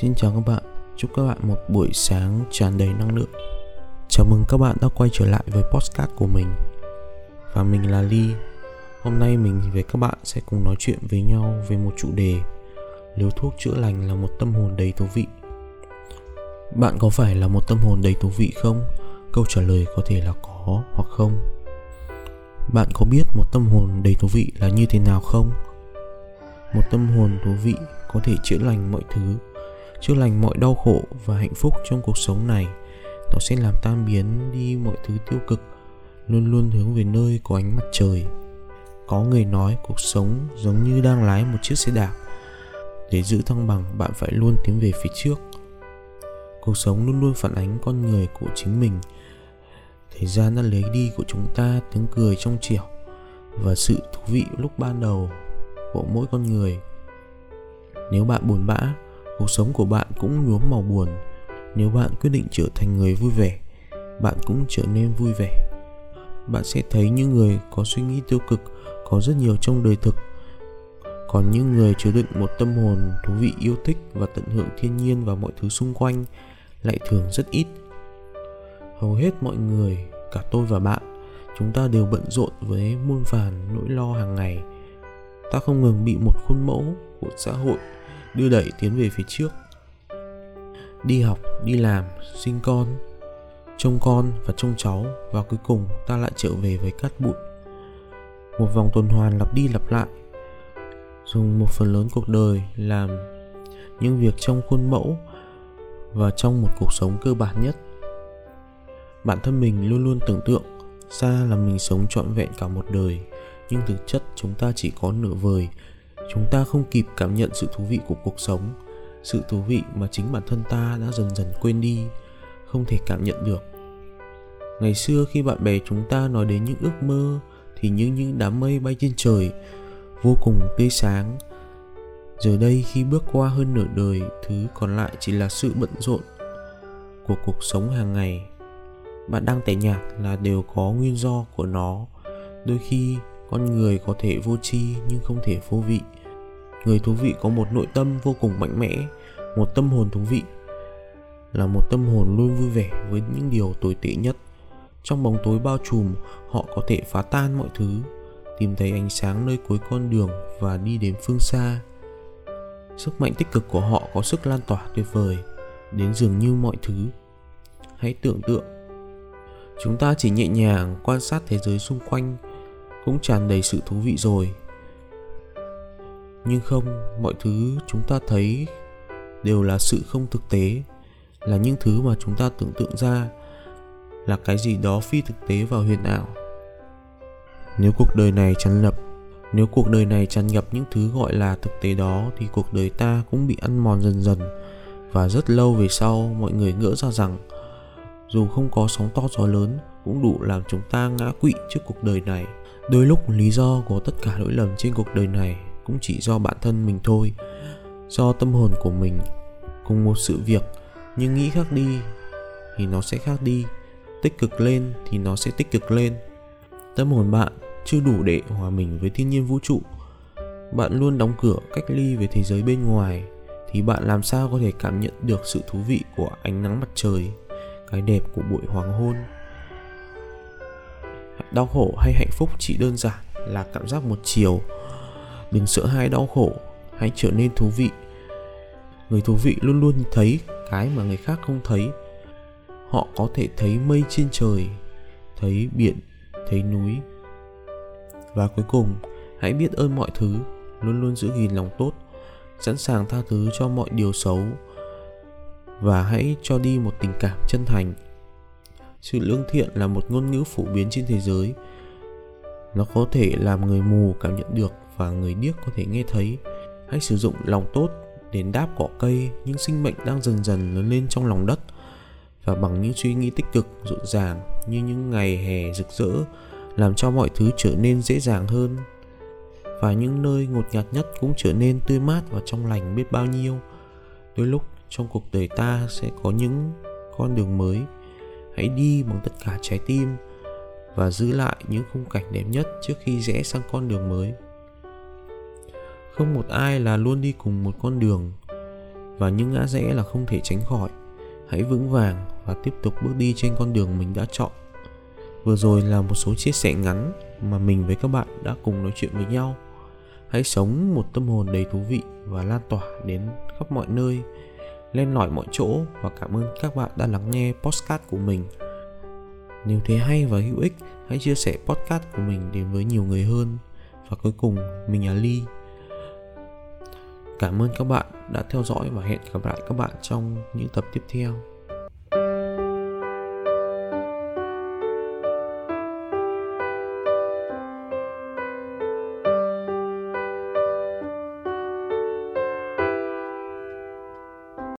Xin chào các bạn, chúc các bạn một buổi sáng tràn đầy năng lượng. Chào mừng các bạn đã quay trở lại với podcast của mình. Và mình là Ly. Hôm nay mình với các bạn sẽ cùng nói chuyện với nhau về một chủ đề Liều thuốc chữa lành là một tâm hồn đầy thú vị. Bạn có phải là một tâm hồn đầy thú vị không? Câu trả lời có thể là có hoặc không. Bạn có biết một tâm hồn đầy thú vị là như thế nào không? Một tâm hồn thú vị có thể chữa lành mọi thứ, chữa lành mọi đau khổ và hạnh phúc trong cuộc sống này. Nó sẽ làm tan biến đi mọi thứ tiêu cực, luôn luôn hướng về nơi có ánh mặt trời. Có người nói cuộc sống giống như đang lái một chiếc xe đạp. Để giữ thăng bằng, bạn phải luôn tiến về phía trước. Cuộc sống luôn luôn phản ánh con người của chính mình. Thời gian đã lấy đi của chúng ta tiếng cười trong trẻo và sự thú vị lúc ban đầu của mỗi con người nếu bạn buồn bã, cuộc sống của bạn cũng nhuốm màu buồn. Nếu bạn quyết định trở thành người vui vẻ, bạn cũng trở nên vui vẻ. Bạn sẽ thấy những người có suy nghĩ tiêu cực, có rất nhiều trong đời thực. Còn những người chứa đựng một tâm hồn thú vị yêu thích và tận hưởng thiên nhiên và mọi thứ xung quanh lại thường rất ít. Hầu hết mọi người, cả tôi và bạn, chúng ta đều bận rộn với muôn vàn nỗi lo hàng ngày. Ta không ngừng bị một khuôn mẫu của xã hội đưa đẩy tiến về phía trước. Đi học, đi làm, sinh con, trông con và trông cháu, và cuối cùng ta lại trở về với cát bụi. Một vòng tuần hoàn lặp đi lặp lại, dùng một phần lớn cuộc đời làm những việc trong khuôn mẫu và trong một cuộc sống cơ bản nhất. Bản thân mình luôn luôn tưởng tượng ra là mình sống trọn vẹn cả một đời, nhưng thực chất chúng ta chỉ có nửa vời chúng ta không kịp cảm nhận sự thú vị của cuộc sống, sự thú vị mà chính bản thân ta đã dần dần quên đi, không thể cảm nhận được. Ngày xưa khi bạn bè chúng ta nói đến những ước mơ thì như những đám mây bay trên trời, vô cùng tươi sáng. Giờ đây khi bước qua hơn nửa đời, thứ còn lại chỉ là sự bận rộn của cuộc sống hàng ngày. Bạn đang tẻ nhạt là đều có nguyên do của nó. Đôi khi, con người có thể vô tri nhưng không thể vô vị người thú vị có một nội tâm vô cùng mạnh mẽ, một tâm hồn thú vị, là một tâm hồn luôn vui vẻ với những điều tồi tệ nhất. Trong bóng tối bao trùm, họ có thể phá tan mọi thứ, tìm thấy ánh sáng nơi cuối con đường và đi đến phương xa. Sức mạnh tích cực của họ có sức lan tỏa tuyệt vời, đến dường như mọi thứ. Hãy tưởng tượng, chúng ta chỉ nhẹ nhàng quan sát thế giới xung quanh, cũng tràn đầy sự thú vị rồi nhưng không, mọi thứ chúng ta thấy đều là sự không thực tế, là những thứ mà chúng ta tưởng tượng ra là cái gì đó phi thực tế và huyền ảo. Nếu cuộc đời này tràn lập nếu cuộc đời này tràn ngập những thứ gọi là thực tế đó thì cuộc đời ta cũng bị ăn mòn dần dần và rất lâu về sau mọi người ngỡ ra rằng dù không có sóng to gió lớn cũng đủ làm chúng ta ngã quỵ trước cuộc đời này. Đôi lúc lý do của tất cả lỗi lầm trên cuộc đời này cũng chỉ do bản thân mình thôi, do tâm hồn của mình cùng một sự việc. Nhưng nghĩ khác đi thì nó sẽ khác đi, tích cực lên thì nó sẽ tích cực lên. Tâm hồn bạn chưa đủ để hòa mình với thiên nhiên vũ trụ. Bạn luôn đóng cửa cách ly với thế giới bên ngoài thì bạn làm sao có thể cảm nhận được sự thú vị của ánh nắng mặt trời, cái đẹp của buổi hoàng hôn. Đau khổ hay hạnh phúc chỉ đơn giản là cảm giác một chiều đừng sợ hãi đau khổ, hãy trở nên thú vị. Người thú vị luôn luôn thấy cái mà người khác không thấy. Họ có thể thấy mây trên trời, thấy biển, thấy núi. Và cuối cùng, hãy biết ơn mọi thứ, luôn luôn giữ gìn lòng tốt, sẵn sàng tha thứ cho mọi điều xấu. Và hãy cho đi một tình cảm chân thành. Sự lương thiện là một ngôn ngữ phổ biến trên thế giới. Nó có thể làm người mù cảm nhận được và người điếc có thể nghe thấy. Hãy sử dụng lòng tốt để đáp cỏ cây những sinh mệnh đang dần dần lớn lên trong lòng đất và bằng những suy nghĩ tích cực, rộn ràng như những ngày hè rực rỡ, làm cho mọi thứ trở nên dễ dàng hơn. Và những nơi ngột ngạt nhất cũng trở nên tươi mát và trong lành biết bao nhiêu. Đôi lúc trong cuộc đời ta sẽ có những con đường mới. Hãy đi bằng tất cả trái tim và giữ lại những khung cảnh đẹp nhất trước khi rẽ sang con đường mới không một ai là luôn đi cùng một con đường. Và những ngã rẽ là không thể tránh khỏi. Hãy vững vàng và tiếp tục bước đi trên con đường mình đã chọn. Vừa rồi là một số chia sẻ ngắn mà mình với các bạn đã cùng nói chuyện với nhau. Hãy sống một tâm hồn đầy thú vị và lan tỏa đến khắp mọi nơi lên lỏi mọi chỗ và cảm ơn các bạn đã lắng nghe podcast của mình. Nếu thấy hay và hữu ích, hãy chia sẻ podcast của mình đến với nhiều người hơn. Và cuối cùng, mình là ly cảm ơn các bạn đã theo dõi và hẹn gặp lại các bạn trong những tập tiếp theo.